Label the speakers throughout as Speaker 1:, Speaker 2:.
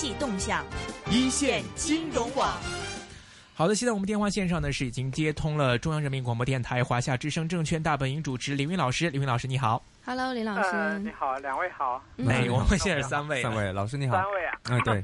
Speaker 1: 济动向，
Speaker 2: 一线金融网。好的，现在我们电话线上呢是已经接通了中央人民广播电台华夏之声证券大本营主持林云老师，林云老师你好。
Speaker 3: Hello，林老师，
Speaker 4: 呃，你好，两位好。
Speaker 2: 哎，我们现在是三位，
Speaker 5: 三位老师你好。
Speaker 4: 三位啊，
Speaker 5: 嗯，对。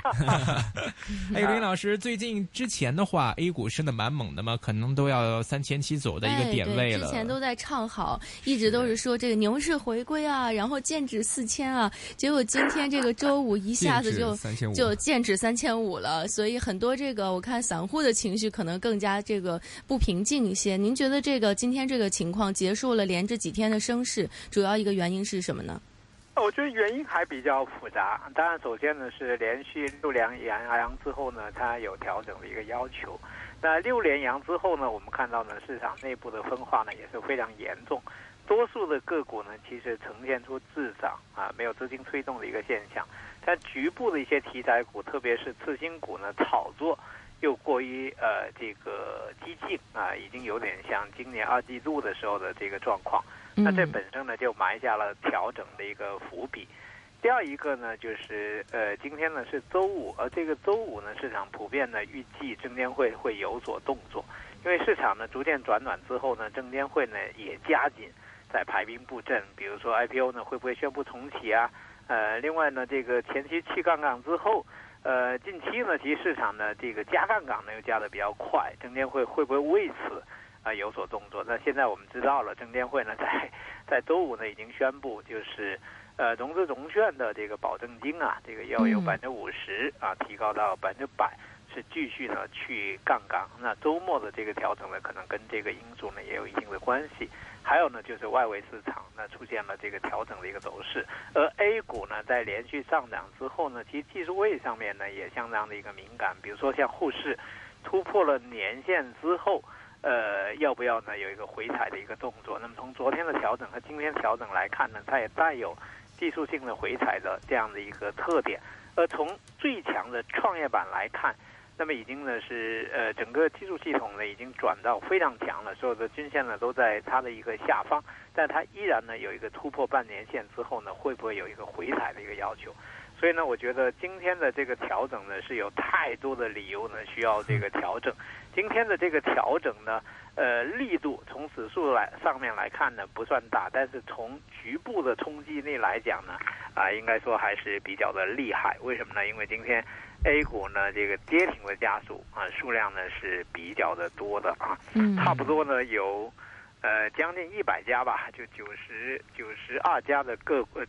Speaker 2: 哎，林老师，最近之前的话，A 股升的蛮猛的嘛，可能都要三千七左右的一个点位了。
Speaker 3: 之前都在唱好，一直都是说这个牛市回归啊，然后剑指四千啊，结果今天这个周五一下子就就剑指三千五了，所以很多这个我看散户的情绪可能更加这个不平静一些。您觉得这个今天这个情况结束了连着几天的升势，主要一个原因是什么呢？
Speaker 4: 我觉得原因还比较复杂。当然，首先呢是连续六连阳阳之后呢，它有调整的一个要求。那六连阳之后呢，我们看到呢市场内部的分化呢也是非常严重。多数的个股呢其实呈现出滞涨啊，没有资金推动的一个现象。但局部的一些题材股，特别是次新股呢，炒作又过于呃这个激进啊，已经有点像今年二季度的时候的这个状况。那这本身呢就埋下了调整的一个伏笔。第二一个呢，就是呃，今天呢是周五，而这个周五呢，市场普遍呢预计证监会会有所动作，因为市场呢逐渐转暖之后呢，证监会呢也加紧在排兵布阵，比如说 IPO 呢会不会宣布重启啊？呃，另外呢，这个前期去杠杆之后，呃，近期呢，其实市场呢这个加杠杆呢又加的比较快，证监会会不会为此？啊，有所动作。那现在我们知道了，证监会呢在在周五呢已经宣布，就是呃融资融券的这个保证金啊，这个要有百分之五十啊提高到百分之百，是继续呢去杠杆。那周末的这个调整呢，可能跟这个因素呢也有一定的关系。还有呢，就是外围市场呢出现了这个调整的一个走势，而 A 股呢在连续上涨之后呢，其实技术位上面呢也相当的一个敏感，比如说像沪市突破了年线之后。呃，要不要呢？有一个回踩的一个动作。那么从昨天的调整和今天调整来看呢，它也带有技术性的回踩的这样的一个特点。而从最强的创业板来看，那么已经呢是呃整个技术系统呢已经转到非常强了，所有的均线呢都在它的一个下方，但它依然呢有一个突破半年线之后呢，会不会有一个回踩的一个要求？所以呢，我觉得今天的这个调整呢，是有太多的理由呢需要这个调整。今天的这个调整呢，呃，力度从指数来上面来看呢不算大，但是从局部的冲击力来讲呢，啊，应该说还是比较的厉害。为什么呢？因为今天 A 股呢这个跌停的家数啊数量呢是比较的多的啊，差不多呢有呃将近一百家吧，就九十九十二家的个呃。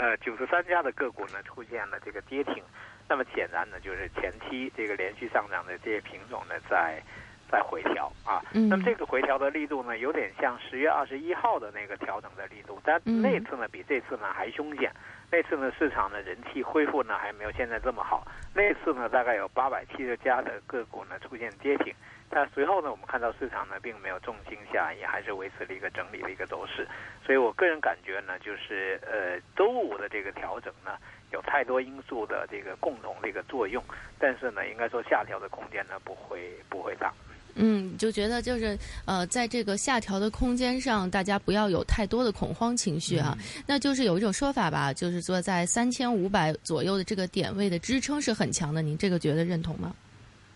Speaker 4: 呃，九十三家的个股呢出现了这个跌停，那么显然呢，就是前期这个连续上涨的这些品种呢在在回调啊。那么这个回调的力度呢，有点像十月二十一号的那个调整的力度，但那次呢比这次呢还凶险。那次呢市场的人气恢复呢还没有现在这么好。那次呢大概有八百七十家的个股呢出现跌停。但随后呢，我们看到市场呢并没有重心下，也还是维持了一个整理的一个走势。所以我个人感觉呢，就是呃周五的这个调整呢，有太多因素的这个共同的一个作用，但是呢，应该说下调的空间呢不会不会大。
Speaker 3: 嗯，就觉得就是呃，在这个下调的空间上，大家不要有太多的恐慌情绪啊。那就是有一种说法吧，就是说在三千五百左右的这个点位的支撑是很强的，您这个觉得认同吗？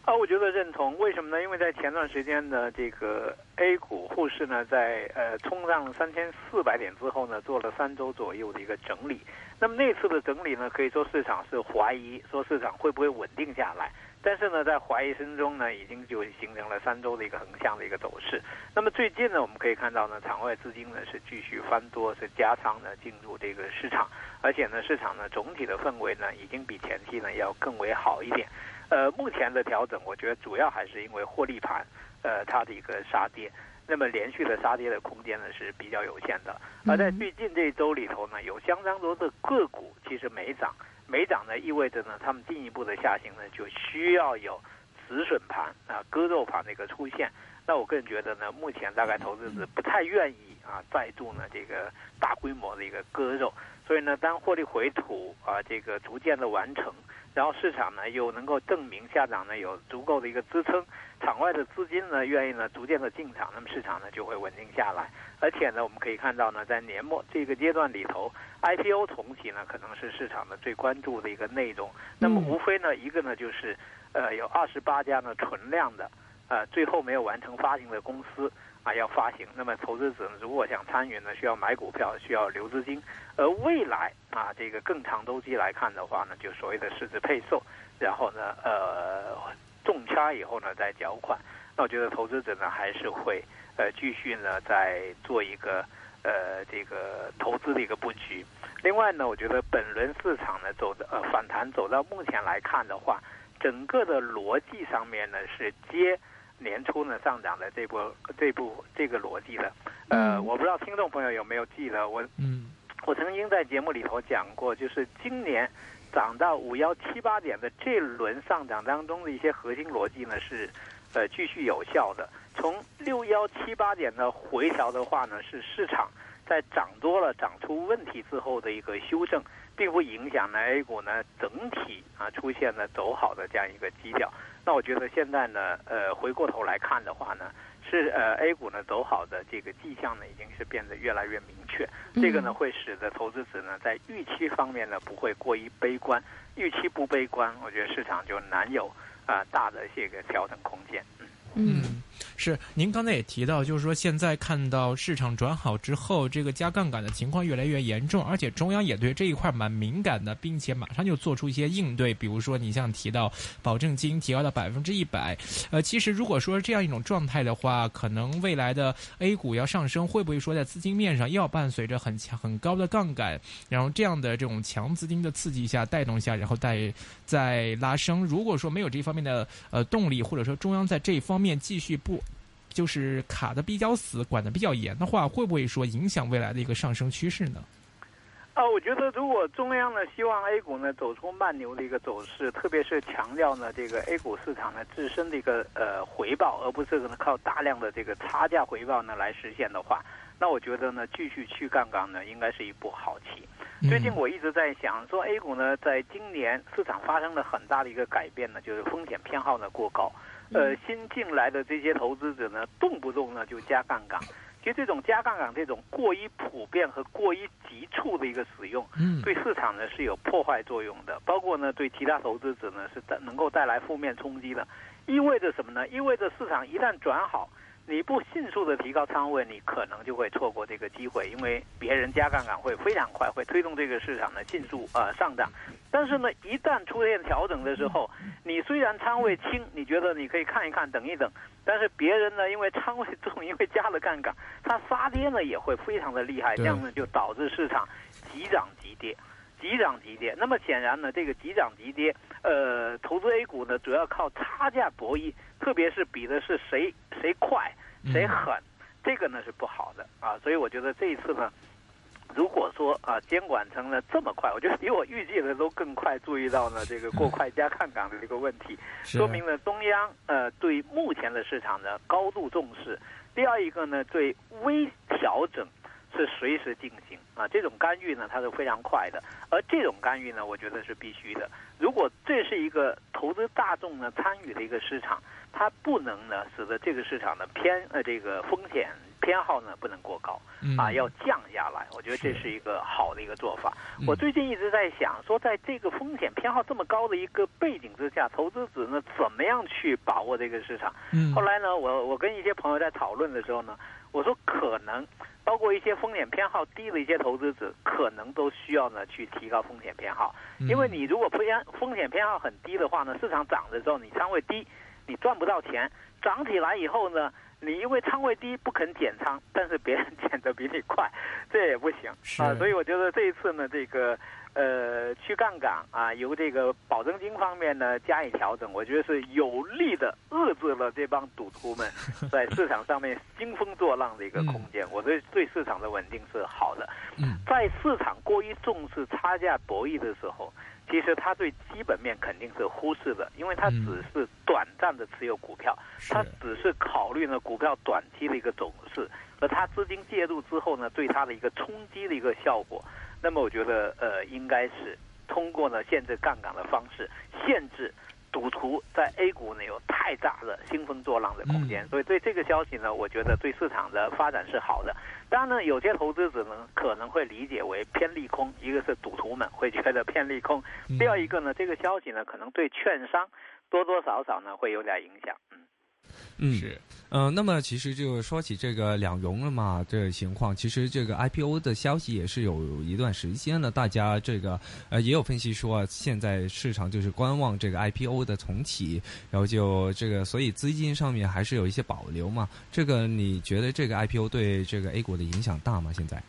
Speaker 4: 啊，我觉得认同。为什么呢？因为在前段时间呢这个 A 股沪市呢，在呃冲上三千四百点之后呢，做了三周左右的一个整理。那么那次的整理呢，可以说市场是怀疑说市场会不会稳定下来。但是呢，在怀疑声中呢，已经就形成了三周的一个横向的一个走势。那么最近呢，我们可以看到呢，场外资金呢是继续翻多，是加仓呢进入这个市场，而且呢，市场呢总体的氛围呢，已经比前期呢要更为好一点。呃，目前的调整，我觉得主要还是因为获利盘，呃，它的一个杀跌，那么连续的杀跌的空间呢是比较有限的。而在最近这一周里头呢，有相当多的个股其实没涨，没涨呢意味着呢，他们进一步的下行呢就需要有止损盘啊、割肉盘的一个出现。那我个人觉得呢，目前大概投资者不太愿意啊再度呢这个大规模的一个割肉，所以呢，当获利回吐啊这个逐渐的完成。然后市场呢又能够证明下涨呢有足够的一个支撑，场外的资金呢愿意呢逐渐的进场，那么市场呢就会稳定下来。而且呢，我们可以看到呢，在年末这个阶段里头，IPO 重启呢可能是市场的最关注的一个内容。那么无非呢一个呢就是，呃有二十八家呢存量的，呃最后没有完成发行的公司。啊，要发行，那么投资者如果想参与呢，需要买股票，需要留资金。而未来啊，这个更长周期来看的话呢，就所谓的市值配售，然后呢，呃，中签以后呢再缴款。那我觉得投资者呢还是会呃继续呢在做一个呃这个投资的一个布局。另外呢，我觉得本轮市场呢走的呃反弹走到目前来看的话，整个的逻辑上面呢是接。年初呢上涨的这波这部这个逻辑的，呃，我不知道听众朋友有没有记得我，嗯，我曾经在节目里头讲过，就是今年涨到五幺七八点的这轮上涨当中的一些核心逻辑呢是，呃，继续有效的。从六幺七八点的回调的话呢，是市场在涨多了、涨出问题之后的一个修正，并不影响呢 A 股呢整体啊出现了走好的这样一个基调。那我觉得现在呢，呃，回过头来看的话呢，是呃 A 股呢走好的这个迹象呢，已经是变得越来越明确。这个呢会使得投资者呢在预期方面呢不会过于悲观，预期不悲观，我觉得市场就难有啊大的这个调整空间。
Speaker 2: 嗯。是，您刚才也提到，就是说现在看到市场转好之后，这个加杠杆的情况越来越严重，而且中央也对这一块蛮敏感的，并且马上就做出一些应对，比如说你像提到保证金提高到百分之一百，呃，其实如果说这样一种状态的话，可能未来的 A 股要上升，会不会说在资金面上要伴随着很强很高的杠杆，然后这样的这种强资金的刺激下带动下，然后带再拉升？如果说没有这方面的呃动力，或者说中央在这方面继续不。就是卡的比较死，管的比较严的话，会不会说影响未来的一个上升趋势呢？
Speaker 4: 啊，我觉得如果中央呢希望 A 股呢走出慢牛的一个走势，特别是强调呢这个 A 股市场呢自身的一个呃回报，而不是可能靠大量的这个差价回报呢来实现的话，那我觉得呢继续去杠杆呢应该是一步好棋。最近我一直在想说，A 股呢在今年市场发生了很大的一个改变呢，就是风险偏好呢过高。呃，新进来的这些投资者呢，动不动呢就加杠杆。其实这种加杠杆、这种过于普遍和过于急促的一个使用，嗯，对市场呢是有破坏作用的。包括呢，对其他投资者呢是能够带来负面冲击的。意味着什么呢？意味着市场一旦转好。你不迅速的提高仓位，你可能就会错过这个机会，因为别人加杠杆会非常快，会推动这个市场的迅速呃上涨。但是呢，一旦出现调整的时候，你虽然仓位轻，你觉得你可以看一看，等一等，但是别人呢，因为仓位重，因为加了杠杆，它杀跌呢也会非常的厉害，这样呢就导致市场急涨急跌。急涨急跌，那么显然呢，这个急涨急跌，呃，投资 A 股呢，主要靠差价博弈，特别是比的是谁谁快谁狠，这个呢是不好的啊。所以我觉得这一次呢，如果说啊监管层呢这么快，我觉得比我预计的都更快，注意到呢这个过快加看岗的这个问题，说明了中央呃对目前的市场呢高度重视。第二一个呢，对微调整。是随时进行啊，这种干预呢，它是非常快的，而这种干预呢，我觉得是必须的。如果这是一个投资大众呢参与的一个市场，它不能呢使得这个市场呢偏呃这个风险偏好呢不能过高啊，要降下来。我觉得这是一个好的一个做法。我最近一直在想说，在这个风险偏好这么高的一个背景之下，投资者呢怎么样去把握这个市场？后来呢，我我跟一些朋友在讨论的时候呢，我说可能。包括一些风险偏好低的一些投资者，可能都需要呢去提高风险偏好，因为你如果偏风险偏好很低的话呢，市场涨的时候你仓位低，你赚不到钱；涨起来以后呢，你因为仓位低不肯减仓，但是别人减的比你快，这也不行啊。所以我觉得这一次呢，这个。呃，去杠杆啊，由这个保证金方面呢加以调整，我觉得是有力的遏制了这帮赌徒们 在市场上面兴风作浪的一个空间。我对对市场的稳定是好的。在市场过于重视差价博弈的时候，其实他对基本面肯定是忽视的，因为他只是短暂的持有股票，他只是考虑呢股票短期的一个走势，而他资金介入之后呢对他的一个冲击的一个效果。那么我觉得，呃，应该是通过呢限制杠杆的方式限制。赌徒在 A 股呢有太大的兴风作浪的空间，所以对这个消息呢，我觉得对市场的发展是好的。当然呢，有些投资者呢可能会理解为偏利空，一个是赌徒们会觉得偏利空，第二一个呢，这个消息呢可能对券商多多少少呢会有点影响。嗯。
Speaker 1: 嗯，是，嗯，那么其实就说起这个两融了嘛，这个情况，其实这个 IPO 的消息也是有一段时间了，大家这个呃也有分析说，啊现在市场就是观望这个 IPO 的重启，然后就这个，所以资金上面还是有一些保留嘛。这个你觉得这个 IPO 对这个 A 股的影响大吗？现在？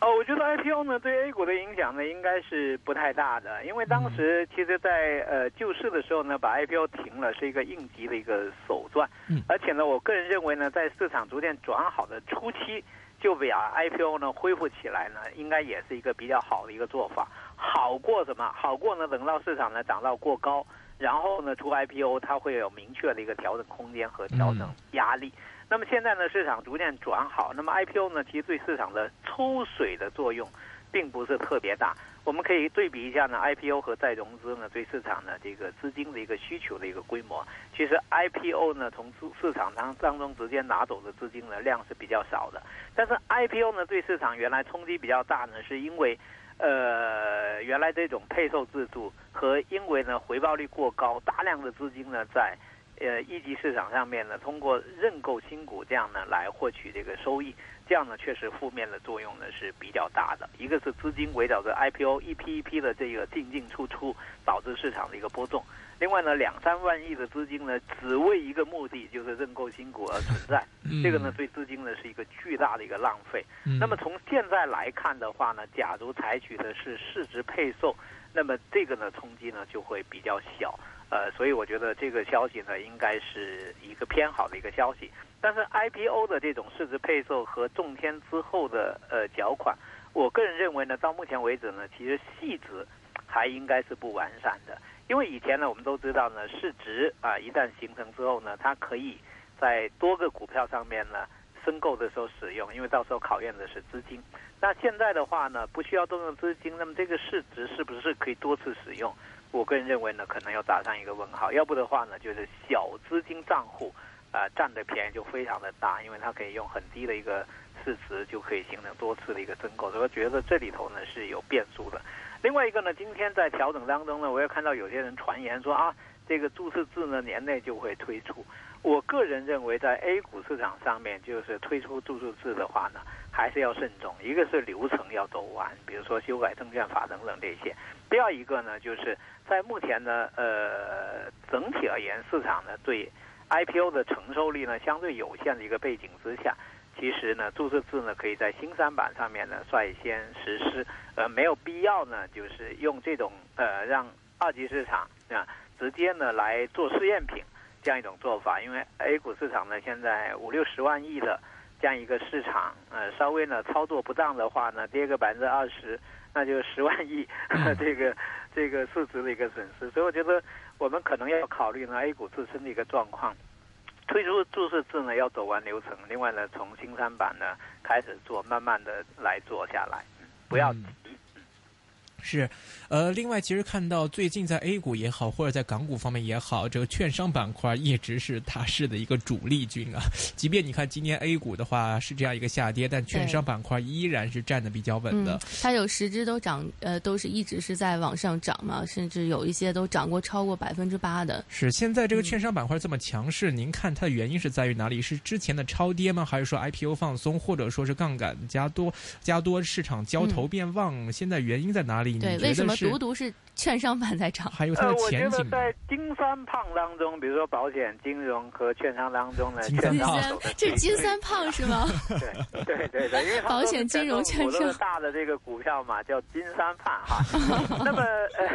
Speaker 4: 哦，我觉得 IPO 呢对 A 股的影响呢应该是不太大的，因为当时其实，在呃救市的时候呢，把 IPO 停了是一个应急的一个手段，嗯，而且呢，我个人认为呢，在市场逐渐转好的初期，就把 IPO 呢恢复起来呢，应该也是一个比较好的一个做法，好过什么？好过呢？等到市场呢涨到过高，然后呢出 IPO，它会有明确的一个调整空间和调整压力。那么现在呢，市场逐渐转好。那么 IPO 呢，其实对市场的抽水的作用，并不是特别大。我们可以对比一下呢，IPO 和再融资呢，对市场的这个资金的一个需求的一个规模。其实 IPO 呢，从市场当当中直接拿走的资金呢量是比较少的。但是 IPO 呢，对市场原来冲击比较大呢，是因为，呃，原来这种配售制度和因为呢回报率过高，大量的资金呢在。呃，一级市场上面呢，通过认购新股这样呢来获取这个收益，这样呢确实负面的作用呢是比较大的。一个是资金围绕着 IPO 一批一批的这个进进出出，导致市场的一个波动；另外呢，两三万亿的资金呢只为一个目的，就是认购新股而存在，这个呢对资金呢是一个巨大的一个浪费。那么从现在来看的话呢，假如采取的是市值配售，那么这个呢冲击呢就会比较小。呃，所以我觉得这个消息呢，应该是一个偏好的一个消息。但是 IPO 的这种市值配售和中天之后的呃缴款，我个人认为呢，到目前为止呢，其实细则还应该是不完善的。因为以前呢，我们都知道呢，市值啊一旦形成之后呢，它可以在多个股票上面呢申购的时候使用，因为到时候考验的是资金。那现在的话呢，不需要动用资金，那么这个市值是不是可以多次使用？我个人认为呢，可能要打上一个问号。要不的话呢，就是小资金账户，啊，占的便宜就非常的大，因为它可以用很低的一个市值就可以形成多次的一个增购。所以我觉得这里头呢是有变数的。另外一个呢，今天在调整当中呢，我也看到有些人传言说啊，这个注册制呢年内就会推出。我个人认为，在 A 股市场上面，就是推出注册制的话呢，还是要慎重。一个是流程要走完，比如说修改证券法等等这些。第二一个呢，就是在目前呢，呃，整体而言，市场呢对 IPO 的承受力呢相对有限的一个背景之下，其实呢，注册制呢可以在新三板上面呢率先实施，呃，没有必要呢，就是用这种呃让二级市场啊直接呢来做试验品这样一种做法，因为 A 股市场呢现在五六十万亿的这样一个市场，呃，稍微呢操作不当的话呢，跌个百分之二十。那就十万亿，这个这个市值的一个损失，所以我觉得我们可能要考虑呢 A 股自身的一个状况，推出注册制呢要走完流程，另外呢从新三板呢开始做，慢慢的来做下来，不要急。
Speaker 2: 是，呃，另外，其实看到最近在 A 股也好，或者在港股方面也好，这个券商板块一直是大市的一个主力军啊。即便你看今年 A 股的话是这样一个下跌，但券商板块依然是站的比较稳的。
Speaker 3: 它有十只都涨，呃，都是一直是在往上涨嘛，甚至有一些都涨过超过百分之八的。
Speaker 2: 是现在这个券商板块这么强势，您看它的原因是在于哪里？是之前的超跌吗？还是说 IPO 放松，或者说是杠杆加多加多，市场交投变旺？现在原因在哪里？
Speaker 3: 对，为什么独独是券商板在涨？
Speaker 2: 还有它的前景。
Speaker 4: 我觉得在金三胖当中，比如说保险、金融和券商当中呢，
Speaker 2: 金三胖，
Speaker 3: 这金三胖是吗？
Speaker 4: 对对对对，因为
Speaker 3: 保险、金融、券商
Speaker 4: 大的这个股票嘛，叫金三胖哈。那么呃，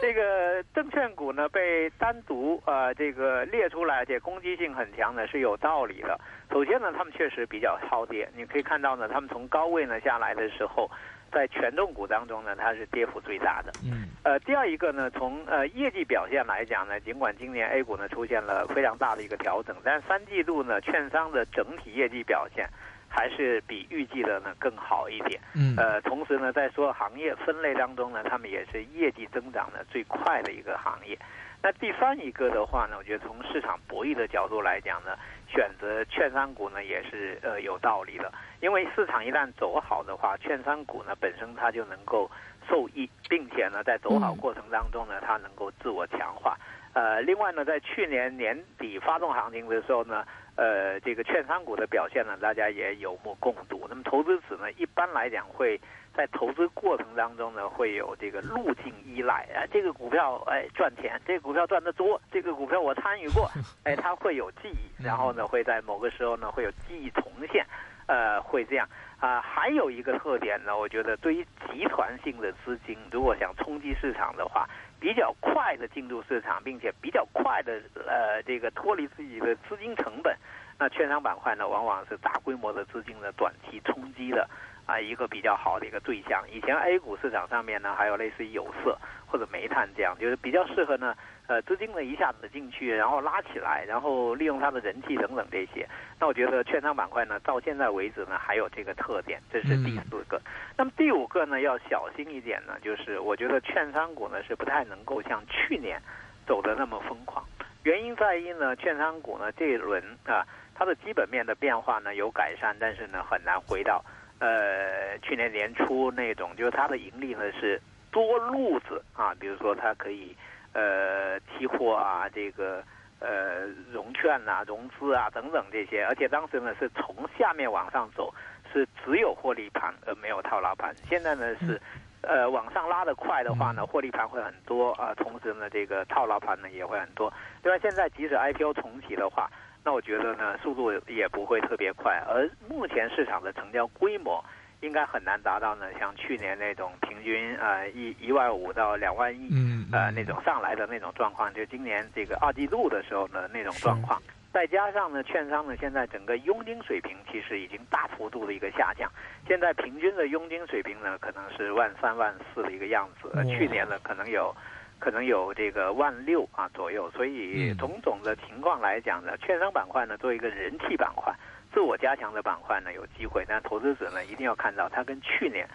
Speaker 4: 这个证券股呢被单独呃这个列出来，而且攻击性很强呢，是有道理的。首先呢，他们确实比较超跌，你可以看到呢，他们从高位呢下来的时候。在权重股当中呢，它是跌幅最大的。嗯，呃，第二一个呢，从呃业绩表现来讲呢，尽管今年 A 股呢出现了非常大的一个调整，但三季度呢，券商的整体业绩表现还是比预计的呢更好一点。
Speaker 2: 嗯，
Speaker 4: 呃，同时呢，在说行业分类当中呢，他们也是业绩增长的最快的一个行业。那第三一个的话呢，我觉得从市场博弈的角度来讲呢，选择券商股呢也是呃有道理的，因为市场一旦走好的话，券商股呢本身它就能够受益，并且呢在走好过程当中呢，它能够自我强化。呃，另外呢，在去年年底发动行情的时候呢，呃，这个券商股的表现呢，大家也有目共睹。那么投资者呢，一般来讲会在投资过程当中呢，会有这个路径依赖啊，这个股票哎赚钱，这个股票赚得多，这个股票我参与过，哎，它会有记忆，然后呢，会在某个时候呢，会有记忆重现，呃，会这样啊。还有一个特点呢，我觉得对于集团性的资金，如果想冲击市场的话。比较快的进入市场，并且比较快的呃这个脱离自己的资金成本，那券商板块呢，往往是大规模的资金的短期冲击的啊一个比较好的一个对象。以前 A 股市场上面呢，还有类似于有色或者煤炭这样，就是比较适合呢。呃，资金呢一下子进去，然后拉起来，然后利用它的人气等等这些。那我觉得券商板块呢，到现在为止呢，还有这个特点，这是第四个。那么第五个呢，要小心一点呢，就是我觉得券商股呢是不太能够像去年走的那么疯狂。原因在于呢，券商股呢这一轮啊，它的基本面的变化呢有改善，但是呢很难回到呃去年年初那种，就是它的盈利呢是多路子啊，比如说它可以。呃，期货啊，这个呃，融券呐，融资啊，等等这些，而且当时呢是从下面往上走，是只有获利盘而没有套牢盘。现在呢是，呃，往上拉的快的话呢，获利盘会很多啊，同时呢这个套牢盘呢也会很多。另外，现在即使 IPO 重启的话，那我觉得呢速度也不会特别快，而目前市场的成交规模。应该很难达到呢，像去年那种平均呃一一万五到两万亿，呃那种上来的那种状况，就今年这个二季度的时候呢那种状况，再加上呢券商呢现在整个佣金水平其实已经大幅度的一个下降，现在平均的佣金水平呢可能是万三万四的一个样子，去年呢可能有可能有这个万六啊左右，所以种种的情况来讲呢，券商板块呢作为一个人气板块。自我加强的板块呢有机会，但投资者呢一定要看到它跟去年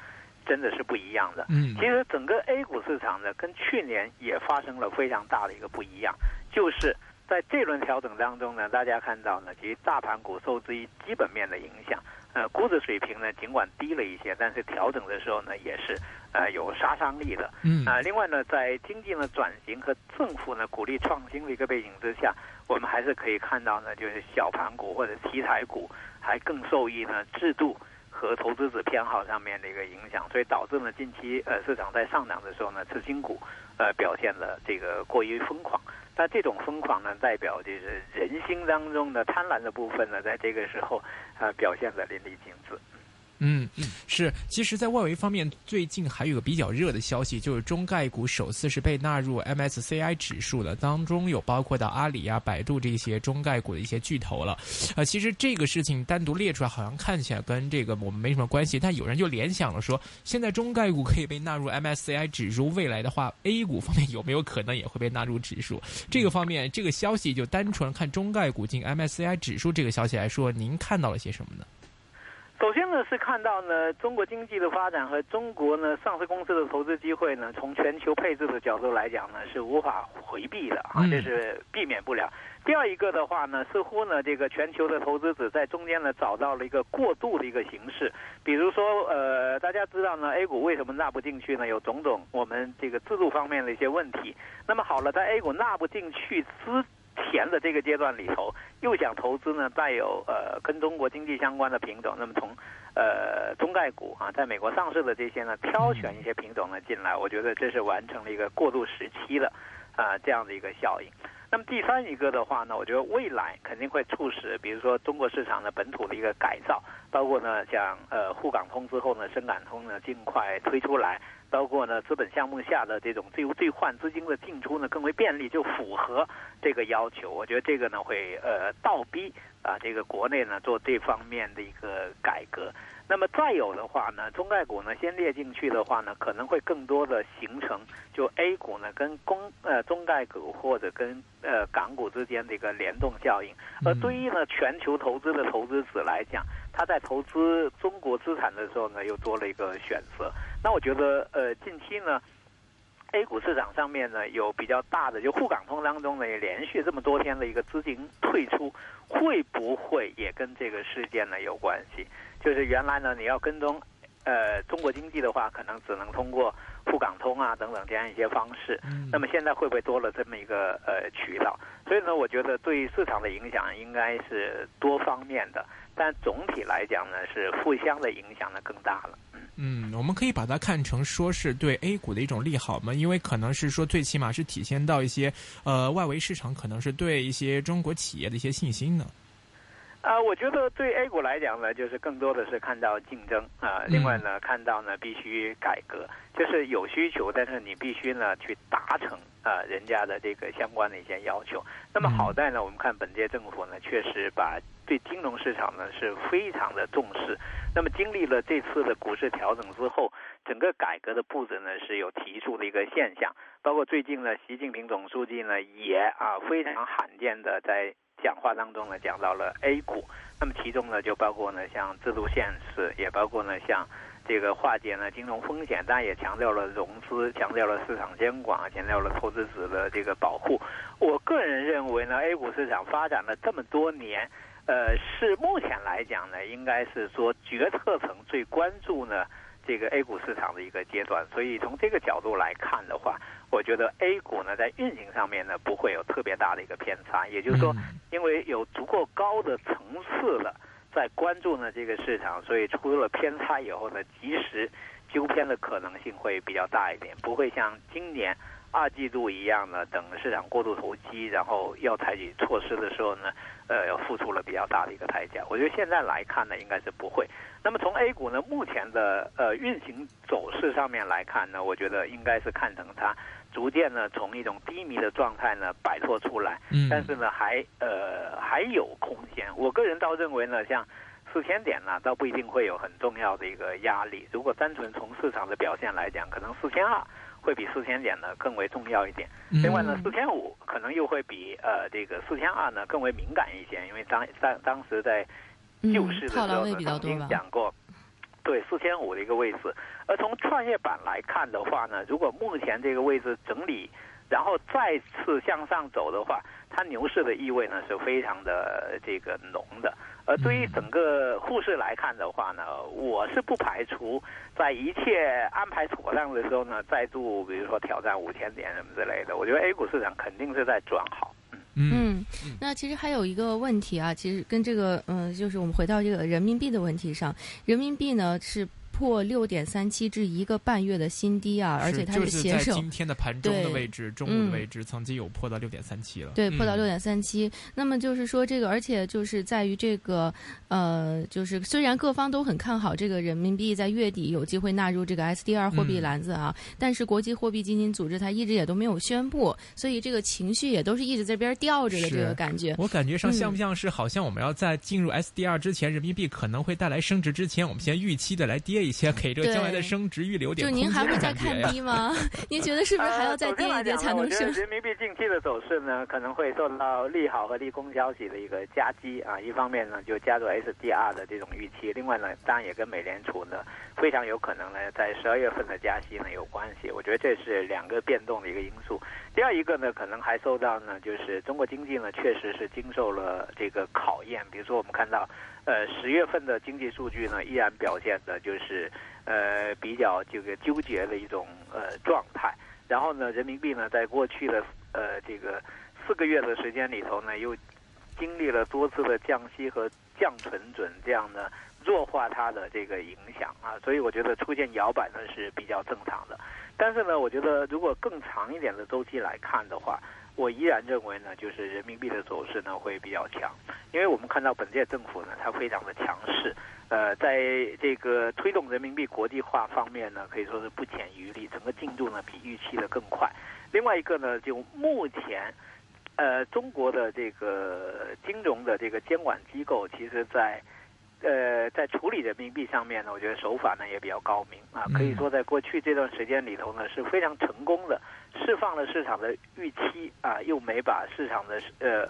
Speaker 4: 真的是不一样的。
Speaker 2: 嗯，
Speaker 4: 其实整个 A 股市场呢跟去年也发生了非常大的一个不一样，就是在这轮调整当中呢，大家看到呢，其实大盘股受制于基本面的影响，呃，估值水平呢尽管低了一些，但是调整的时候呢也是呃有杀伤力的。
Speaker 2: 嗯
Speaker 4: 啊，另外呢，在经济呢转型和政府呢鼓励创新的一个背景之下。我们还是可以看到呢，就是小盘股或者题材股还更受益呢制度和投资者偏好上面的一个影响，所以导致呢近期呃市场在上涨的时候呢，次新股呃表现的这个过于疯狂。那这种疯狂呢，代表就是人心当中的贪婪的部分呢，在这个时候呃表现的淋漓尽致。
Speaker 2: 嗯，是。其实，在外围方面，最近还有个比较热的消息，就是中概股首次是被纳入 MSCI 指数的，当中有包括到阿里啊、百度这些中概股的一些巨头了。呃，其实这个事情单独列出来，好像看起来跟这个我们没什么关系，但有人就联想了说，现在中概股可以被纳入 MSCI 指数，未来的话，A 股方面有没有可能也会被纳入指数？这个方面，这个消息就单纯看中概股进 MSCI 指数这个消息来说，您看到了些什么呢？
Speaker 4: 首先呢，是看到呢中国经济的发展和中国呢上市公司的投资机会呢，从全球配置的角度来讲呢，是无法回避的啊，这是避免不了。第二一个的话呢，似乎呢这个全球的投资者在中间呢找到了一个过渡的一个形式，比如说呃，大家知道呢 A 股为什么纳不进去呢？有种种我们这个制度方面的一些问题。那么好了，在 A 股纳不进去之。前的这个阶段里头，又想投资呢，带有呃跟中国经济相关的品种，那么从呃中概股啊，在美国上市的这些呢，挑选一些品种呢进来，我觉得这是完成了一个过渡时期的啊这样的一个效应。那么第三一个的话呢，我觉得未来肯定会促使，比如说中国市场的本土的一个改造，包括呢像呃沪港通之后呢，深港通呢尽快推出来。包括呢，资本项目下的这种自由兑换资金的进出呢，更为便利，就符合这个要求。我觉得这个呢，会呃倒逼啊，这个国内呢做这方面的一个改革。那么再有的话呢，中概股呢先列进去的话呢，可能会更多的形成就 A 股呢跟公呃中概股或者跟呃港股之间的一个联动效应。而对于呢全球投资的投资者来讲，他在投资中国资产的时候呢，又多了一个选择。那我觉得，呃，近期呢，A 股市场上面呢有比较大的，就沪港通当中呢也连续这么多天的一个资金退出，会不会也跟这个事件呢有关系？就是原来呢你要跟踪，呃，中国经济的话，可能只能通过沪港通啊等等这样一些方式。那么现在会不会多了这么一个呃渠道？所以呢，我觉得对市场的影响应该是多方面的。但总体来讲呢，是互相的影响呢更大了。
Speaker 2: 嗯，我们可以把它看成说是对 A 股的一种利好吗？因为可能是说最起码是体现到一些呃外围市场可能是对一些中国企业的一些信心呢。
Speaker 4: 啊，我觉得对 A 股来讲呢，就是更多的是看到竞争啊，另外呢看到呢必须改革，就是有需求，但是你必须呢去达成啊人家的这个相关的一些要求。那么好在呢，我们看本届政府呢确实把。对金融市场呢是非常的重视，那么经历了这次的股市调整之后，整个改革的步子呢是有提速的一个现象，包括最近呢，习近平总书记呢也啊非常罕见的在讲话当中呢讲到了 A 股，那么其中呢就包括呢像制度现实，也包括呢像这个化解呢金融风险，当然也强调了融资，强调了市场监管，强调了投资者的这个保护。我个人认为呢，A 股市场发展了这么多年。呃，是目前来讲呢，应该是说决策层最关注呢这个 A 股市场的一个阶段，所以从这个角度来看的话，我觉得 A 股呢在运行上面呢不会有特别大的一个偏差，也就是说，因为有足够高的层次了在关注呢这个市场，所以出了偏差以后呢，及时纠偏的可能性会比较大一点，不会像今年。二季度一样呢，等市场过度投机，然后要采取措施的时候呢，呃，要付出了比较大的一个代价。我觉得现在来看呢，应该是不会。那么从 A 股呢目前的呃运行走势上面来看呢，我觉得应该是看成它逐渐呢从一种低迷的状态呢摆脱出来。嗯。但是呢，还呃还有空间。我个人倒认为呢，像四千点呢，倒不一定会有很重要的一个压力。如果单纯从市场的表现来讲，可能四千二。会比四千点呢更为重要一点。另外呢，四千五可能又会比呃这个四千二呢更为敏感一些，因为当当当时在救市的时候呢曾经讲过，对四千五的一个位置。而从创业板来看的话呢，如果目前这个位置整理，然后再次向上走的话，它牛市的意味呢是非常的这个浓的。而对于整个沪市来看的话呢，我是不排除在一切安排妥当的时候呢，再度比如说挑战五千点什么之类的。我觉得 A 股市场肯定是在转好。
Speaker 3: 嗯，那其实还有一个问题啊，其实跟这个嗯，就是我们回到这个人民币的问题上，人民币呢是。破六点三七至一个半月的新低啊，而且它
Speaker 2: 是
Speaker 3: 携手
Speaker 2: 今天的盘中的位置，中午的位置曾经有破到六点三七了。
Speaker 3: 对，破到六点三七。那么就是说这个，而且就是在于这个呃，就是虽然各方都很看好这个人民币在月底有机会纳入这个 SDR 货币篮子啊，但是国际货币基金组织它一直也都没有宣布，所以这个情绪也都是一直在边吊着的这个感觉。
Speaker 2: 我感觉上像不像是好像我们要在进入 SDR 之前，人民币可能会带来升值之前，我们先预期的来跌。一些给这个将来的升值预留点
Speaker 3: 就您还会再看低吗？您觉得是不是还要再跌一跌才能升？
Speaker 4: 人民币近期的走势呢，可能会受到利好和利空消息的一个夹击啊。一方面呢，就加入 SDR 的这种预期；另外呢，当然也跟美联储呢非常有可能呢在十二月份的加息呢有关系。我觉得这是两个变动的一个因素。第二一个呢，可能还受到呢，就是中国经济呢确实是经受了这个考验。比如说我们看到。呃，十月份的经济数据呢，依然表现的就是呃比较这个纠结的一种呃状态。然后呢，人民币呢，在过去的呃这个四个月的时间里头呢，又经历了多次的降息和降存准这样的弱化它的这个影响啊，所以我觉得出现摇摆呢是比较正常的。但是呢，我觉得如果更长一点的周期来看的话，我依然认为呢，就是人民币的走势呢会比较强，因为我们看到本届政府呢，它非常的强势，呃，在这个推动人民币国际化方面呢，可以说是不减余力，整个进度呢比预期的更快。另外一个呢，就目前，呃，中国的这个金融的这个监管机构，其实在。呃，在处理人民币上面呢，我觉得手法呢也比较高明啊，可以说在过去这段时间里头呢是非常成功的，释放了市场的预期啊，又没把市场的呃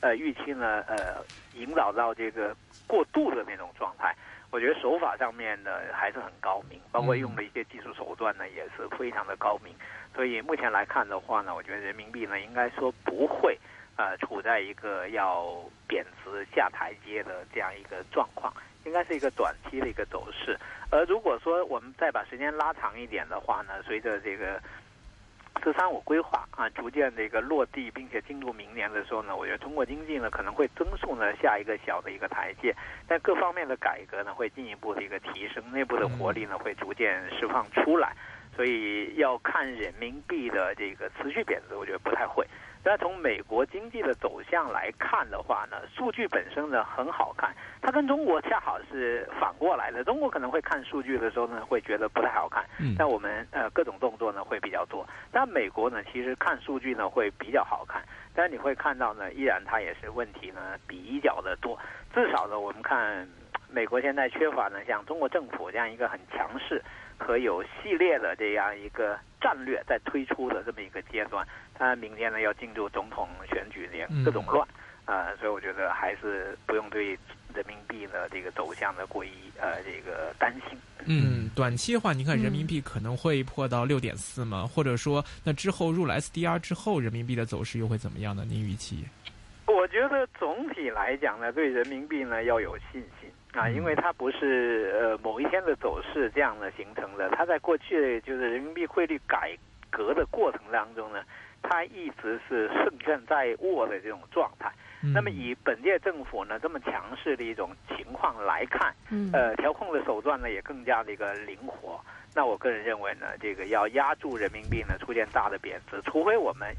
Speaker 4: 呃预期呢呃引导到这个过度的那种状态。我觉得手法上面呢还是很高明，包括用的一些技术手段呢也是非常的高明。所以目前来看的话呢，我觉得人民币呢应该说不会呃处在一个要贬值下台阶的这样一个状况，应该是一个短期的一个走势。而如果说我们再把时间拉长一点的话呢，随着这个。“十三五”规划啊，逐渐的一个落地，并且进入明年的时候呢，我觉得中国经济呢可能会增速呢下一个小的一个台阶，但各方面的改革呢会进一步的一个提升，内部的活力呢会逐渐释放出来，所以要看人民币的这个持续贬值，我觉得不太会。那从美国经济的走向来看的话呢，数据本身呢很好看，它跟中国恰好是反过来的。中国可能会看数据的时候呢，会觉得不太好看，但我们呃各种动作呢会比较多。但美国呢，其实看数据呢会比较好看，但是你会看到呢，依然它也是问题呢比较的多。至少呢，我们看美国现在缺乏呢像中国政府这样一个很强势和有系列的这样一个战略在推出的这么一个阶段。那明天呢要进入总统选举年，各种乱，啊，所以我觉得还是不用对人民币呢这个走向呢过于呃这个担心。
Speaker 2: 嗯，短期的话，你看人民币可能会破到六点四吗？或者说，那之后入了 SDR 之后，人民币的走势又会怎么样呢？您预期？
Speaker 4: 我觉得总体来讲呢，对人民币呢要有信心啊，因为它不是呃某一天的走势这样的形成的，它在过去就是人民币汇率改革的过程当中呢。它一直是胜券在握的这种状态。那么以本届政府呢这么强势的一种情况来看，呃，调控的手段呢也更加的一个灵活。那我个人认为呢，这个要压住人民币呢出现大的贬值，除非我们。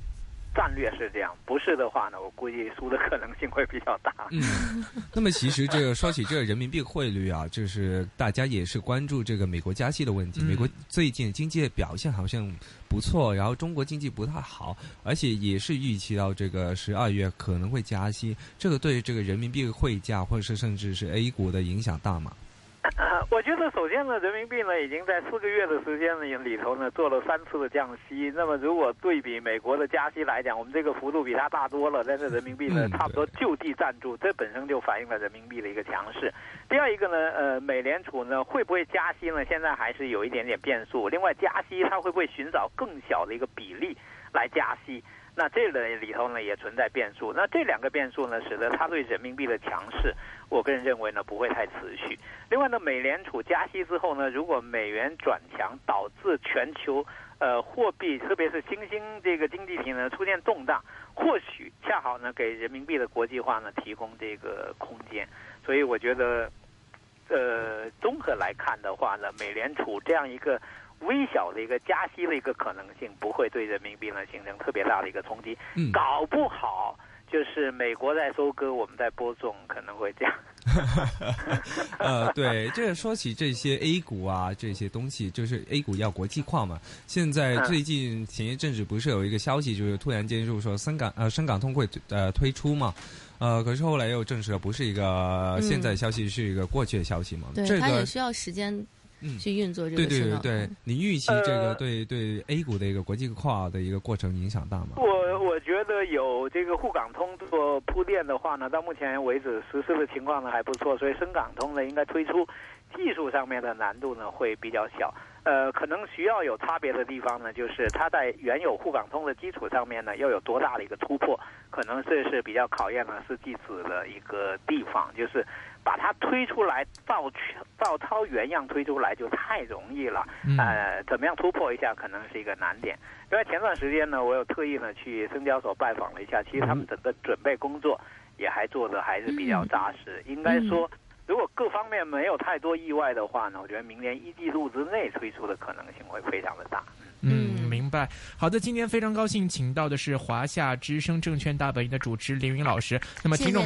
Speaker 4: 战略是这样，不是的话呢，我估计输的可能性会比较大。
Speaker 1: 嗯，那么其实这个说起这个人民币汇率啊，就是大家也是关注这个美国加息的问题。美国最近经济表现好像不错，然后中国经济不太好，而且也是预期到这个十二月可能会加息。这个对这个人民币汇价或者是甚至是 A 股的影响大吗？
Speaker 4: 我觉得首先呢，人民币呢已经在四个月的时间里里头呢做了三次的降息。那么如果对比美国的加息来讲，我们这个幅度比它大多了。但是人民币呢差不多就地站住，这本身就反映了人民币的一个强势。第二一个呢，呃，美联储呢会不会加息呢？现在还是有一点点变数。另外，加息它会不会寻找更小的一个比例来加息？那这个里头呢也存在变数，那这两个变数呢，使得它对人民币的强势，我个人认为呢不会太持续。另外呢，美联储加息之后呢，如果美元转强，导致全球呃货币，特别是新兴这个经济体呢出现动荡，或许恰好呢给人民币的国际化呢提供这个空间。所以我觉得，呃，综合来看的话呢，美联储这样一个。微小的一个加息的一个可能性，不会对人民币呢形成特别大的一个冲击。搞不好就是美国在收割，我们在播种，可能会这样。
Speaker 1: 呃，对，这说起这些 A 股啊，这些东西，就是 A 股要国际化嘛。现在最近前一阵子不是有一个消息，就是突然间就是说深港呃深港通会呃推出嘛，呃，可是后来又证实了不是一个现在消息，是一个过去的消息嘛。
Speaker 3: 对，它也需要时间。去运作这个
Speaker 1: 对对对对，你预期这个对对 A 股的一个国际化的一个过程影响大吗？
Speaker 4: 我我觉得有这个沪港通做铺垫的话呢，到目前为止实施的情况呢还不错，所以深港通呢应该推出，技术上面的难度呢会比较小。呃，可能需要有差别的地方呢，就是它在原有沪港通的基础上面呢要有多大的一个突破，可能这是比较考验呢是技术的一个地方，就是。把它推出来，照照抄原样推出来就太容易了。呃，怎么样突破一下，可能是一个难点。因为前段时间呢，我有特意呢去深交所拜访了一下，其实他们整个准备工作也还做的还是比较扎实。应该说，如果各方面没有太多意外的话呢，我觉得明年一季度之内推出的可能性会非常的大。
Speaker 2: 嗯，明白。好的，今天非常高兴请到的是华夏之声证券大本营的主持林云老师。那么听众。